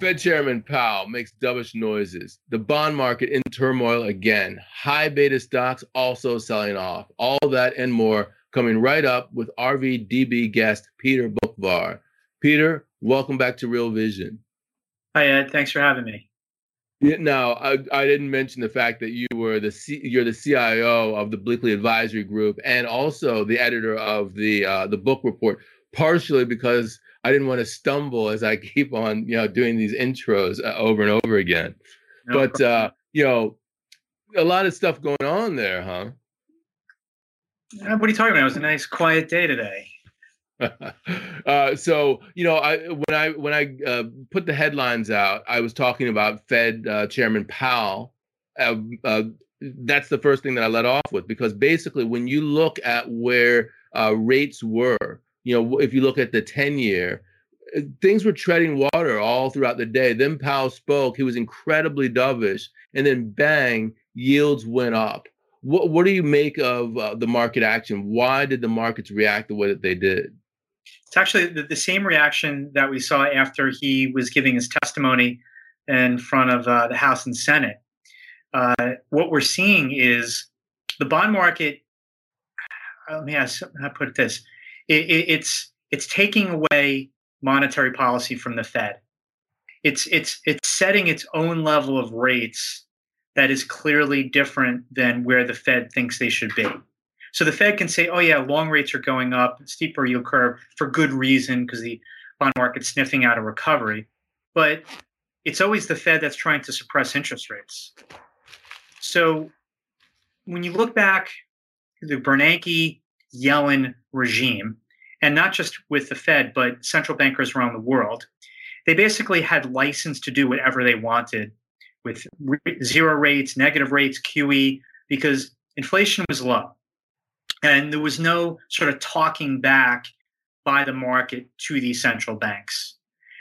Fed Chairman Powell makes dovish noises. The bond market in turmoil again. High beta stocks also selling off. All that and more coming right up with RVDB guest Peter Boockvar. Peter, welcome back to Real Vision. Hi Ed, thanks for having me. Yeah, now, I, I didn't mention the fact that you were the C, you're the CIO of the Bleakley Advisory Group and also the editor of the uh, the Boock Report. Partially because I didn't want to stumble as I keep on, you know, doing these intros uh, over and over again. No but uh, you know, a lot of stuff going on there, huh? Uh, what are you talking about? It was a nice, quiet day today. uh, so you know, I when I when I uh, put the headlines out, I was talking about Fed uh, Chairman Powell. Uh, uh, that's the first thing that I let off with because basically, when you look at where uh, rates were, you know, if you look at the ten year, things were treading water all throughout the day. Then Powell spoke; he was incredibly dovish, and then bang, yields went up. What what do you make of the market action? Why did the markets react the way that they did? It's actually the, the, same reaction that we saw after he was giving his testimony in front of uh, the House and Senate. Uh, what we're seeing is the bond market. Let me ask, how put this: it, it, it's it's taking away monetary policy from the Fed. It's it's it's setting its own level of rates that is clearly different than where the Fed thinks they should be. So the Fed can say, oh, yeah, long rates are going up, steeper yield curve for good reason because the bond market's sniffing out a recovery. But it's always the Fed that's trying to suppress interest rates. So when you look back, the Bernanke Yellen regime, and not just with the Fed, but central bankers around the world, they basically had license to do whatever they wanted with zero rates, negative rates, QE, because inflation was low and there was no sort of talking back by the market to these central banks.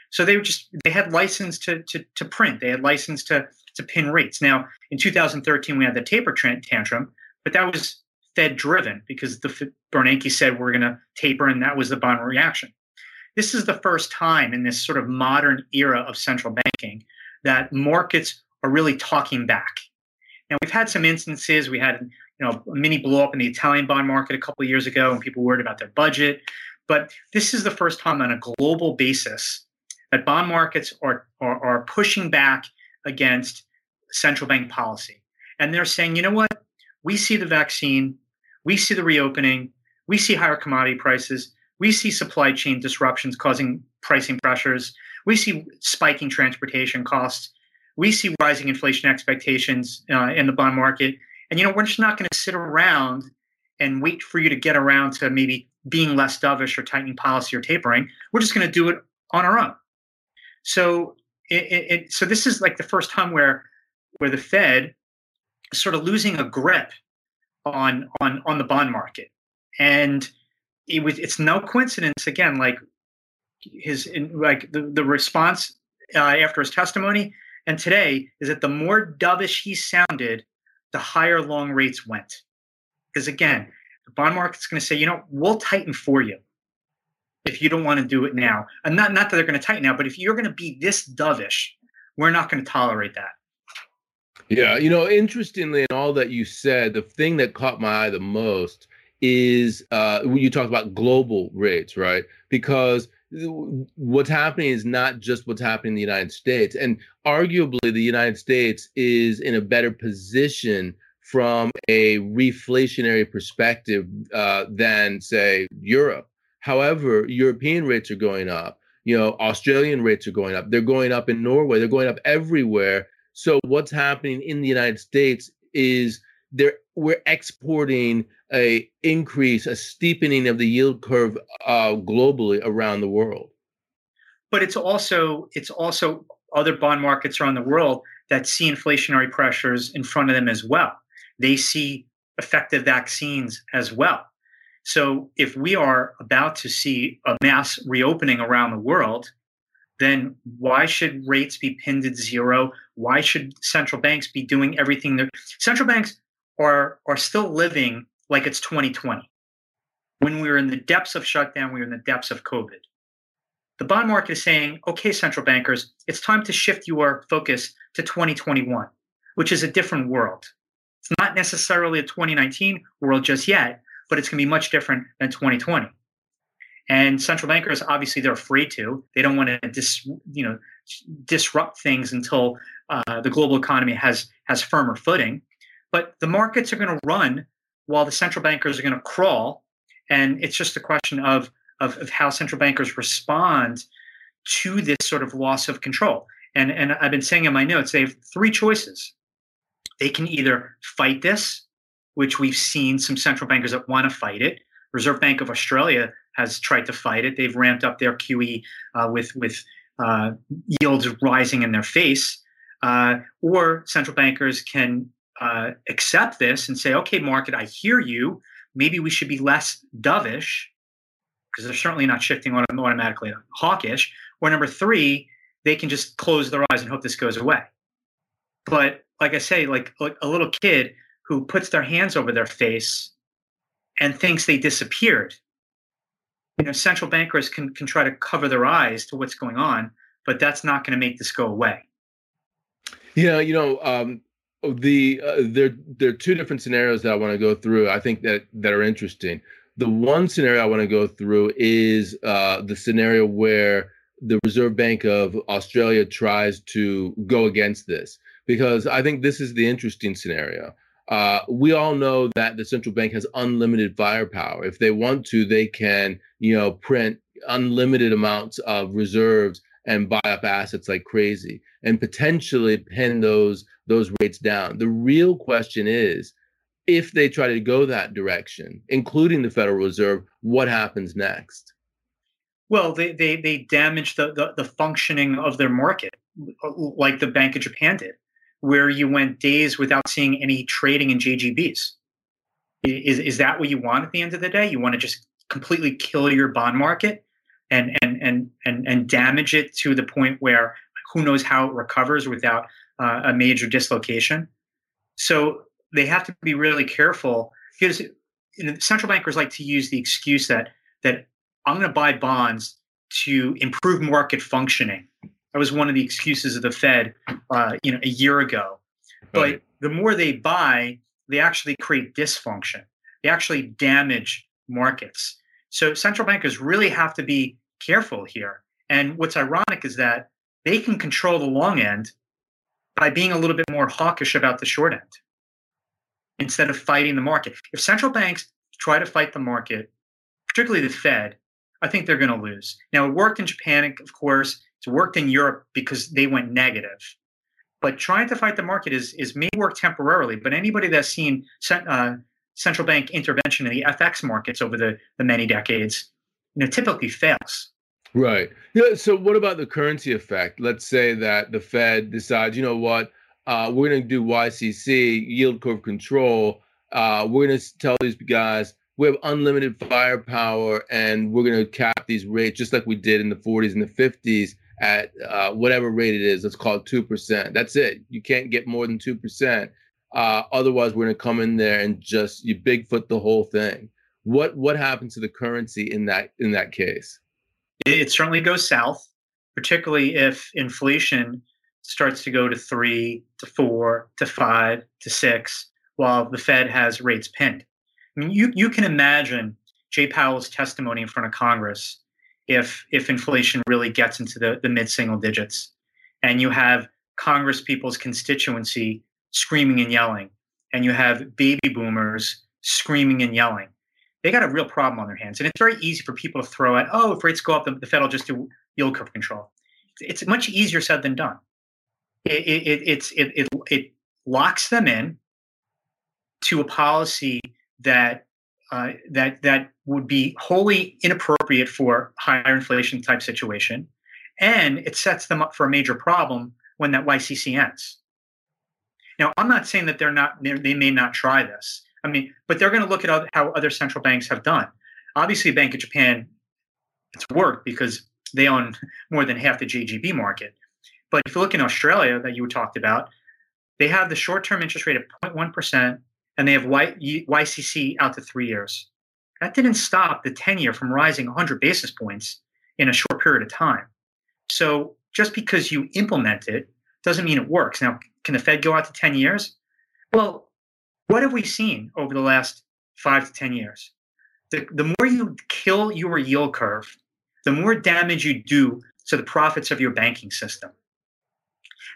So they were just they had license to to, to print. They had license to to pin rates. Now in 2013 we had the taper tantrum, but that was Fed driven because the Bernanke said we're going to taper, and that was the bond reaction. This is the first time in this sort of modern era of central banking that markets are really talking back. Now we've had some instances. We had you know, a mini blow up in the Italian bond market a couple of years ago, and people worried about their budget. But this is the first time on a global basis that bond markets are, are, are pushing back against central bank policy. And they're saying, you know what? We see the vaccine, we see the reopening, we see higher commodity prices, we see supply chain disruptions causing pricing pressures, we see spiking transportation costs, we see rising inflation expectations uh, in the bond market, and you know, we're just not going to sit around and wait for you to get around to maybe being less dovish or tightening policy or tapering. We're just going to do it on our own. So it, it, so this is like the first time where where the Fed is sort of losing a grip on on on the bond market, and it was it's no coincidence again like his like the, the response uh, after his testimony and today is that the more dovish he sounded the higher long rates went. Because again, the bond market's going to say, you know, we'll tighten for you if you don't want to do it now. And not, not that they're going to tighten now, but if you're going to be this dovish, we're not going to tolerate that. Yeah, you know, interestingly, in all that you said, the thing that caught my eye the most is uh, when you talk about global rates, right? Because what's happening is not just what's happening in the United States. And arguably, the United States is in a better position from a reflationary perspective uh, than, say, Europe. However, European rates are going up. You know, Australian rates are going up. They're going up in Norway. They're going up everywhere. So what's happening in the United States is they're we're exporting a increase, a steepening of the yield curve uh, globally around the world. But it's also it's also other bond markets around the world that see inflationary pressures in front of them as well. They see effective vaccines as well. So if we are about to see a mass reopening around the world, then why should rates be pinned at zero? Why should central banks be doing everything? That, central banks are are still living like it's 2020. When we were in the depths of shutdown, we were in the depths of COVID. The bond market is saying, okay, central bankers, it's time to shift your focus to 2021, which is a different world. It's not necessarily a 2019 world just yet, but it's going to be much different than 2020. And central bankers, obviously, they're afraid to. They don't want to dis, you know, disrupt things until uh, the global economy has has firmer footing. But the markets are going to run while the central bankers are going to crawl, and it's just a question of, of of how central bankers respond to this sort of loss of control. And and I've been saying in my notes, they have three choices. They can either fight this, which we've seen some central bankers that want to fight it. Reserve Bank of Australia has tried to fight it. They've ramped up their QE uh, with with uh, yields rising in their face. Uh, or central bankers can uh, accept this and say, "Okay, market, I hear you. Maybe we should be less dovish because they're certainly not shifting automatically hawkish." Or number three, they can just close their eyes and hope this goes away. But like I say, like, like a little kid who puts their hands over their face and thinks they disappeared you know, central bankers can, can try to cover their eyes to what's going on, but that's not going to make this go away. Yeah, you know, um, the uh, there there are two different scenarios that I want to go through. I think that that are interesting. The one scenario I want to go through is uh, the scenario where the Reserve Bank of Australia tries to go against this, because I think this is the interesting scenario. Uh, we all know that the central bank has unlimited firepower. If they want to, they can, you know, print unlimited amounts of reserves and buy up assets like crazy and potentially pin those those rates down. The real question is if they try to go that direction, including the Federal Reserve, what happens next? Well, they they, they damage the, the, the functioning of their market, like the Bank of Japan did where you went days without seeing any trading in JGBs. Is, is that what you want at the end of the day? You want to just completely kill your bond market and, and, and, and, and damage it to the point where who knows how it recovers without uh, a major dislocation? So they have to be really careful because you know, central bankers like to use the excuse that that I'm going to buy bonds to improve market functioning that was one of the excuses of the Fed, uh, you know, a year ago. But right. the more they buy, they actually create dysfunction. They actually damage markets. So central bankers really have to be careful here. And what's ironic is that they can control the long end by being a little bit more hawkish about the short end instead of fighting the market. If central banks try to fight the market, particularly the Fed, I think they're going to lose. Now, it worked in Japan, of course. It's worked in Europe because they went negative. But trying to fight the market is is may work temporarily. But anybody that's seen uh, central bank intervention in the FX markets over the, the many decades, you know, typically fails. Right. Yeah. So what about the currency effect? Let's say that the Fed decides, you know what, uh, we're going to do YCC yield curve control. Uh, we're going to tell these guys we have unlimited firepower and we're going to cap these rates just like we did in the 40s and the 50s at uh, whatever rate it is. Let's call it two percent. That's it. You can't get more than two percent. Uh, otherwise, we're going to come in there and just you Bigfoot the whole thing. What what happened to the currency in that in that case? It certainly goes south, particularly if inflation starts to go to three, to four, to five, to six, while the Fed has rates pinned. I mean, you you can imagine Jay Powell's testimony in front of Congress if if inflation really gets into the, the mid single digits. And you have congress people's constituency screaming and yelling. And you have baby boomers screaming and yelling. They got a real problem on their hands. And it's very easy for people to throw at oh if rates go up the, the fed will just do yield curve control. It's much easier said than done. It, it, it's, it, it, it locks them in to a policy that uh, that that would be wholly inappropriate for higher inflation type situation, and it sets them up for a major problem when that YCC ends. Now, I'm not saying that they're not they may not try this. I mean, but they're going to look at how other central banks have done. Obviously, Bank of Japan, it's worked because they own more than half the JGB market. But if you look in Australia that you talked about, they have the short-term interest rate of 0.1 percent and they have y, YCC out to three years. That didn't stop the 10 year from rising 100 basis points in a short period of time. So just because you implement it doesn't mean it works. Now, can the Fed go out to 10 years? Well, what have we seen over the last five to 10 years? The, the more you kill your yield curve, the more damage you do to the profits of your banking system.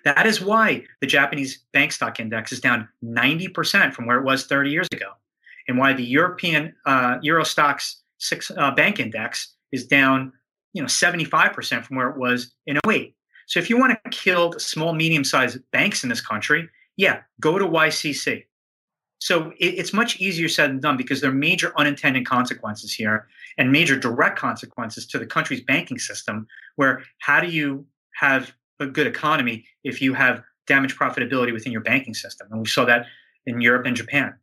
That is why the Japanese bank stock index is down 90% from where it was 30 years ago, and why the European uh, Euro Stoxx six uh, bank index is down, you know, 75% from where it was in 08. So if you want to kill small, medium-sized banks in this country, yeah, go to YCC. So it, it's much easier said than done because there are major unintended consequences here and major direct consequences to the country's banking system. Where how do you have a good economy if you have damaged profitability within your banking system. And we saw that in Europe and Japan.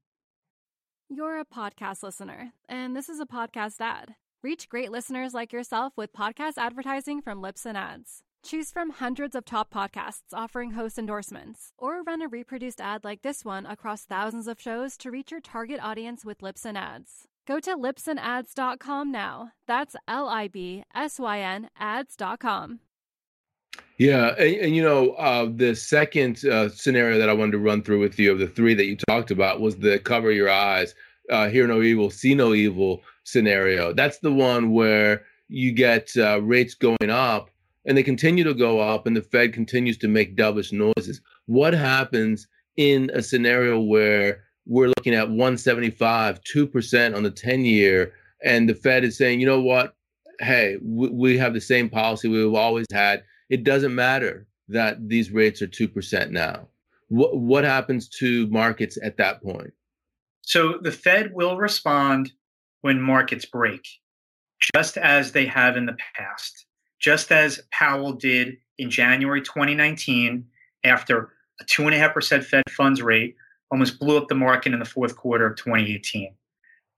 You're a podcast listener, and this is a podcast ad. Reach great listeners like yourself with podcast advertising from Libsyn Ads. Choose from hundreds of top podcasts offering host endorsements, or run a reproduced ad like this one across thousands of shows to reach your target audience with Libsyn Ads. Go to libsynads.com now. That's L I B S Y N ads.com. Yeah, and, and you know, uh, the second uh, scenario that I wanted to run through with you of the three that you talked about was the cover your eyes, uh, hear no evil, see no evil scenario. That's the one where you get uh, rates going up and they continue to go up, and the Fed continues to make dovish noises. What happens in a scenario where we're looking at 175, 2% on the 10 year, and the Fed is saying, you know what? Hey, we, we have the same policy we've always had it doesn't matter that these rates are 2% now. What, what happens to markets at that point? So the Fed will respond when markets break, just as they have in the past, just as Powell did in January 2019 after a 2.5% Fed funds rate almost blew up the market in the fourth quarter of 2018.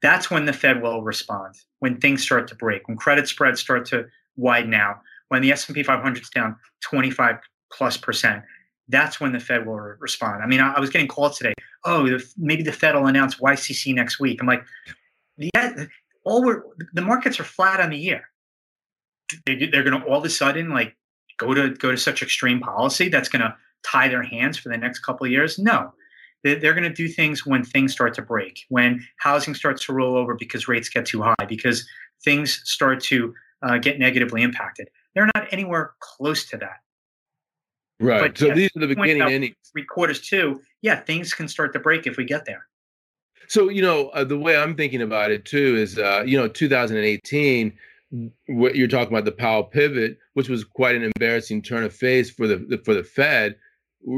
That's when the Fed will respond, when things start to break, when credit spreads start to widen out, when the S&P 500 is down 25 plus percent, that's when the Fed will re- respond. I mean, I, I, was getting calls today. Oh, the, maybe the Fed will announce YCC next week. I'm like, yeah, all we're the markets are flat on the year. They, they're going to all of a sudden like go to go to such extreme policy that's going to tie their hands for the next couple of years. No, they're going to do things when things start to break, when housing starts to roll over because rates get too high, because things start to uh, get negatively impacted. They're not anywhere close to that. Right. But so these are the beginning innings. Three quarters too. Yeah, things can start to break if we get there. So you know uh, the way I'm thinking about it too is uh, you know 2018. What you're talking about the Powell pivot, which was quite an embarrassing turn of face for the for the Fed.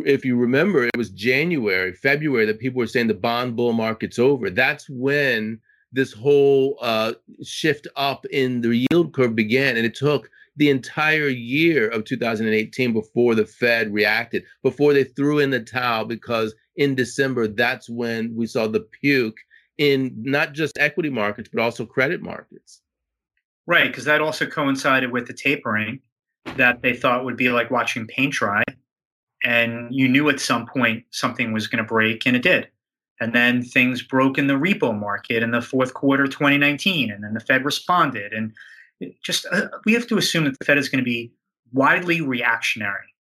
If you remember, it was January, February that people were saying the bond bull market's over. That's when this whole uh, shift up in the yield curve began, and it took the entire year of 2018 before the Fed reacted, before they threw in the towel, because in December, that's when we saw the puke in not just equity markets, but also credit markets. Right, because that also coincided with the tapering that they thought would be like watching paint dry. And you knew at some point something was going to break, and it did. And then things broke in the repo market in the fourth quarter 2019, and then the Fed responded. And just uh, we have to assume that the Fed is going to be widely reactionary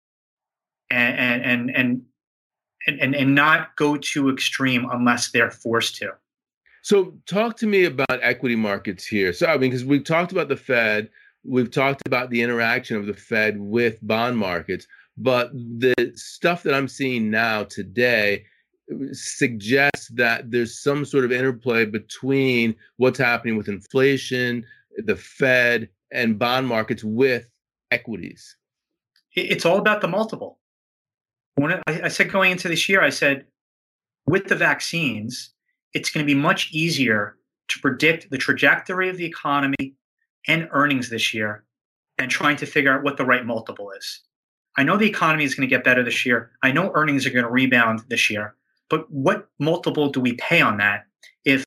and and and and and not go too extreme unless they're forced to. So talk to me about equity markets here. So I mean, because we've talked about the Fed, we've talked about the interaction of the Fed with bond markets, but the stuff that I'm seeing now today suggests that there's some sort of interplay between what's happening with inflation, the Fed, and bond markets with equities? It's all about the multiple. When I, said going into this year, I said with the vaccines, it's going to be much easier to predict the trajectory of the economy and earnings this year and trying to figure out what the right multiple is. I know the economy is going to get better this year. I know earnings are going to rebound this year. But what multiple do we pay on that if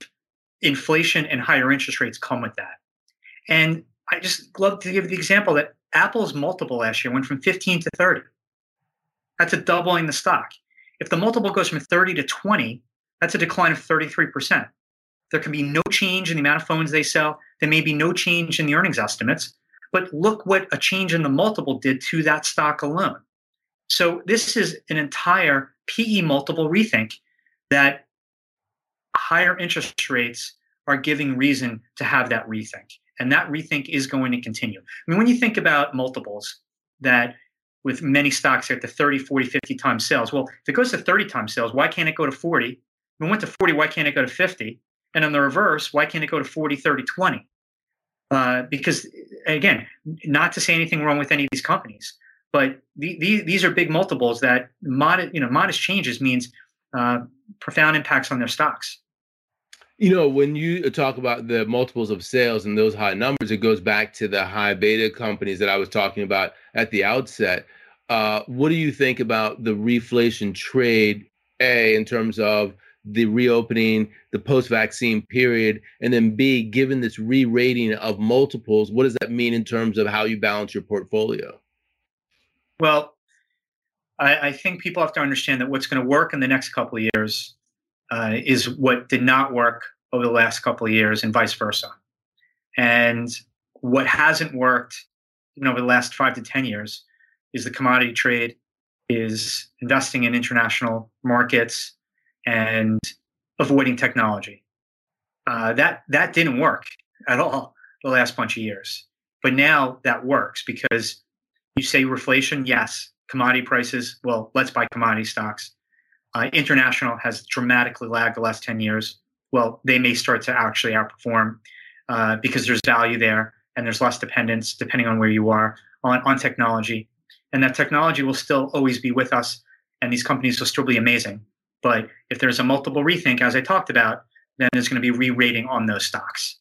inflation and higher interest rates come with that? And I just love to give the example that Apple's multiple last year went from 15 to 30. That's a doubling the stock. If the multiple goes from 30 to 20, that's a decline of 33%. There can be no change in the amount of phones they sell. There may be no change in the earnings estimates. But look what a change in the multiple did to that stock alone. So this is an entire PE multiple rethink that higher interest rates are giving reason to have that rethink. And that rethink is going to continue. I mean, when you think about multiples that with many stocks are at the 30, 40, 50 times sales, well, if it goes to 30 times sales, why can't it go to 40? If it went to 40, why can't it go to 50? And on the reverse, why can't it go to 40, 30, 20? Uh, because again, not to say anything wrong with any of these companies, but the, the, these are big multiples that modest, you know, modest changes means uh, profound impacts on their stocks. You know, when you talk about the multiples of sales and those high numbers, it goes back to the high beta companies that I was talking about at the outset. Uh, what do you think about the reflation trade? A, in terms of the reopening, the post vaccine period? And then B, given this re rating of multiples, what does that mean in terms of how you balance your portfolio? Well, I, I think people have to understand that what's going to work in the next couple of years uh, is what did not work over the last couple of years, and vice versa. And what hasn't worked, you know, over the last five to ten years, is the commodity trade, is investing in international markets, and avoiding technology. Uh, that that didn't work at all the last bunch of years. But now that works because you say reflation, yes. Commodity prices, well, let's buy commodity stocks. Uh, international has dramatically lagged the last 10 years. Well, they may start to actually outperform uh, because there's value there and there's less dependence, depending on where you are, on, on technology. And that technology will still always be with us, and these companies will still be amazing. But if there's a multiple rethink, as I talked about, then there's going to be re-rating on those stocks.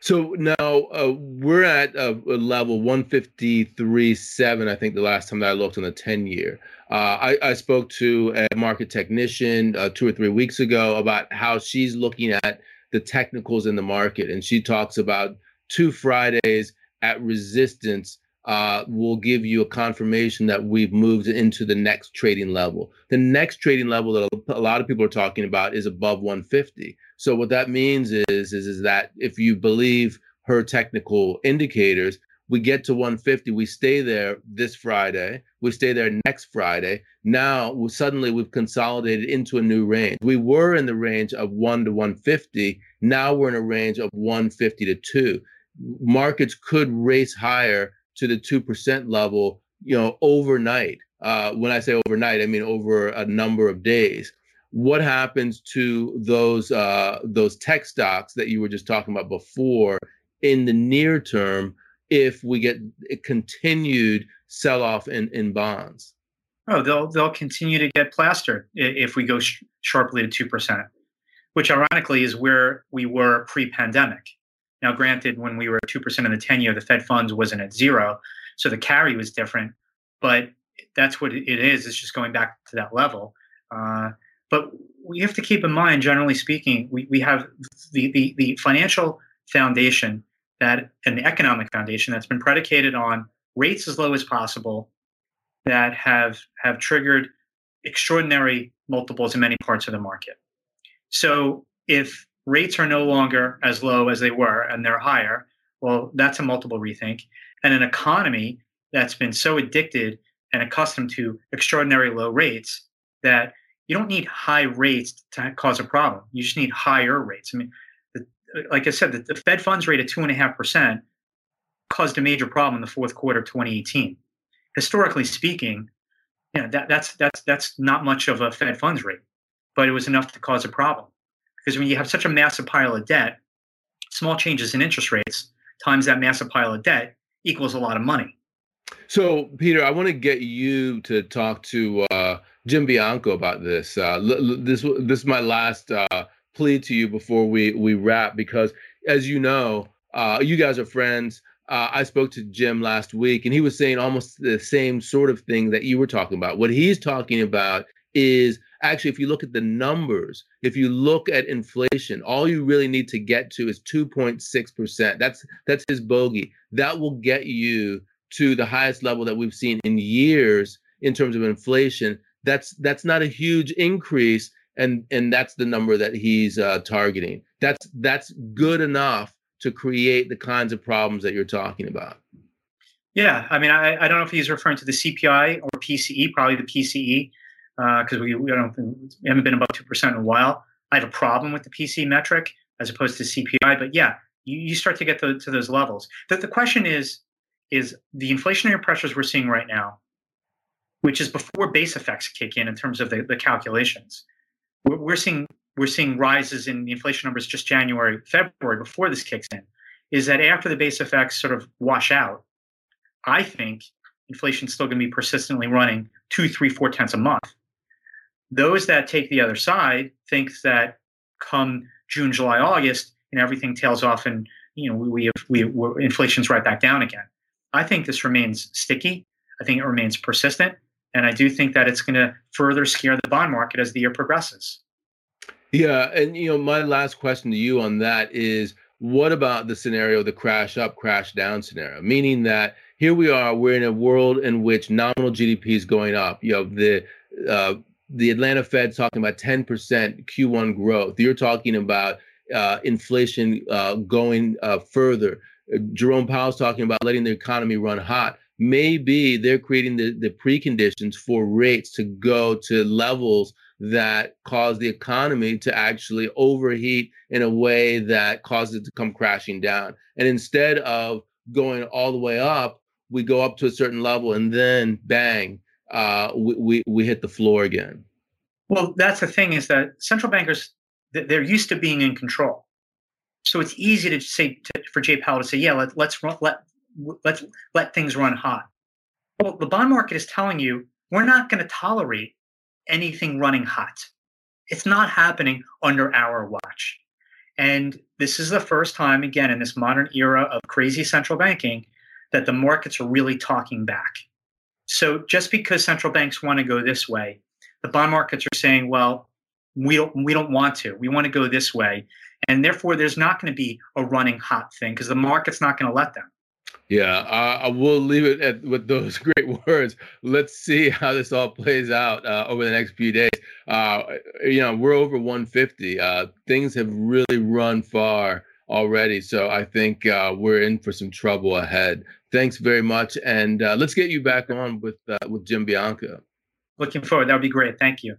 So now uh, we're at a, a level 153.7, I think the last time that I looked on the 10 year. Uh, I, I, spoke to a market technician uh, two or three weeks ago about how she's looking at the technicals in the market. And she talks about two Fridays at resistance uh, will give you a confirmation that we've moved into the next trading level. The next trading level that a lot of people are talking about is above 150. So what that means is, is, is that if you believe her technical indicators, we get to 150 we stay there this friday we stay there next friday now suddenly we've consolidated into a new range we were in the range of 1 to 150 now we're in a range of 150 to 2 markets could race higher to the 2% level, you know, overnight. Uh, when I say overnight, I mean over a number of days. What happens to those uh, those tech stocks that you were just talking about before in the near term if we get a continued sell off in, in bonds? Oh, they'll they'll continue to get plastered if we go sh- sharply to two percent, which ironically is where we were pre-pandemic. Now, granted, when we were 2% in the 10 year, the Fed funds wasn't at zero. So the carry was different. But that's what it is. It's just going back to that level. Uh, but we have to keep in mind, generally speaking, we, we have the, the, the financial foundation that the economic foundation that's been predicated on rates as low as possible that have have triggered extraordinary multiples in many parts of the market. So if rates are no longer as low as they were and they're higher, well, that's a multiple rethink. And an economy that's been so addicted and accustomed to extraordinary low rates that you don't need high rates to cause a problem. You just need higher rates. I mean, like I said, the, the Fed funds rate at two and a half percent caused a major problem in the fourth quarter of 2018. Historically speaking, you know, that, that's that's that's not much of a Fed funds rate, but it was enough to cause a problem. Because when you have such a massive pile of debt, small changes in interest rates times that massive pile of debt equals a lot of money. So, Peter, I want to get you to talk to uh, Jim Bianco about this. Uh, this this is my last uh, plea to you before we we wrap because as you know, uh, you guys are friends. Uh, I spoke to Jim last week, and he was saying almost the same sort of thing that you were talking about. What he's talking about is actually, if you look at the numbers, if you look at inflation, all you really need to get to is 2.6%. That's that's his bogey. That will get you to the highest level that we've seen in years in terms of inflation. That's that's not a huge increase, and and that's the number that he's uh, targeting. That's that's good enough to create the kinds of problems that you're talking about. Yeah, I mean, I, I don't know if he's referring to the CPI or PCE, probably the PCE, because uh, we, we don't we haven't been above two percent in a while. I have a problem with the PC metric as opposed to CPI, but yeah, you, you start to get to, to those levels. The, the question is, is the inflationary pressures we're seeing right now, which is before base effects kick in in terms of the, the calculations. We're, seeing we're seeing rises in the inflation numbers just January, February before this kicks in. Is that after the base effects sort of wash out? I think inflation's still going to be persistently running two, three, four tenths a month. Those that take the other side think that come June, July, August, and everything tails off, and you know we have we inflation's right back down again. I think this remains sticky. I think it remains persistent, and I do think that it's going to further scare the bond market as the year progresses. Yeah, and you know my last question to you on that is what about the scenario, the crash up, crash down scenario? Meaning that here we are, we're in a world in which nominal GDP is going up. You know, the uh, the Atlanta Fed's talking about 10% Q1 growth. You're talking about uh, inflation uh, going uh, further. Jerome Powell's talking about letting the economy run hot. Maybe they're creating the, the preconditions for rates to go to levels that cause the economy to actually overheat in a way that causes it to come crashing down. And instead of going all the way up, we go up to a certain level and then bang, uh, we, we, we hit the floor again. Well, that's the thing is that central bankers, they're used to being in control. So it's easy to say to, for Jay Powell to say, yeah, let, let's run, let let's let things run hot. Well, the bond market is telling you we're not going to tolerate anything running hot. It's not happening under our watch. And this is the first time, again, in this modern era of crazy central banking, that the markets are really talking back. So just because central banks want to go this way, the bond markets are saying, well, we don't we don't want to. We want to go this way. And therefore there's not going to be a running hot thing because the market's not going to let them. Yeah, uh, I will leave it at, with those great words. Let's see how this all plays out uh, over the next few days. Uh, you know, we're over 150. Uh, things have really run far already, so I think uh, we're in for some trouble ahead. Thanks very much, and uh, let's get you back on with with Jim Bianco. Looking forward. That would be great. Thank you.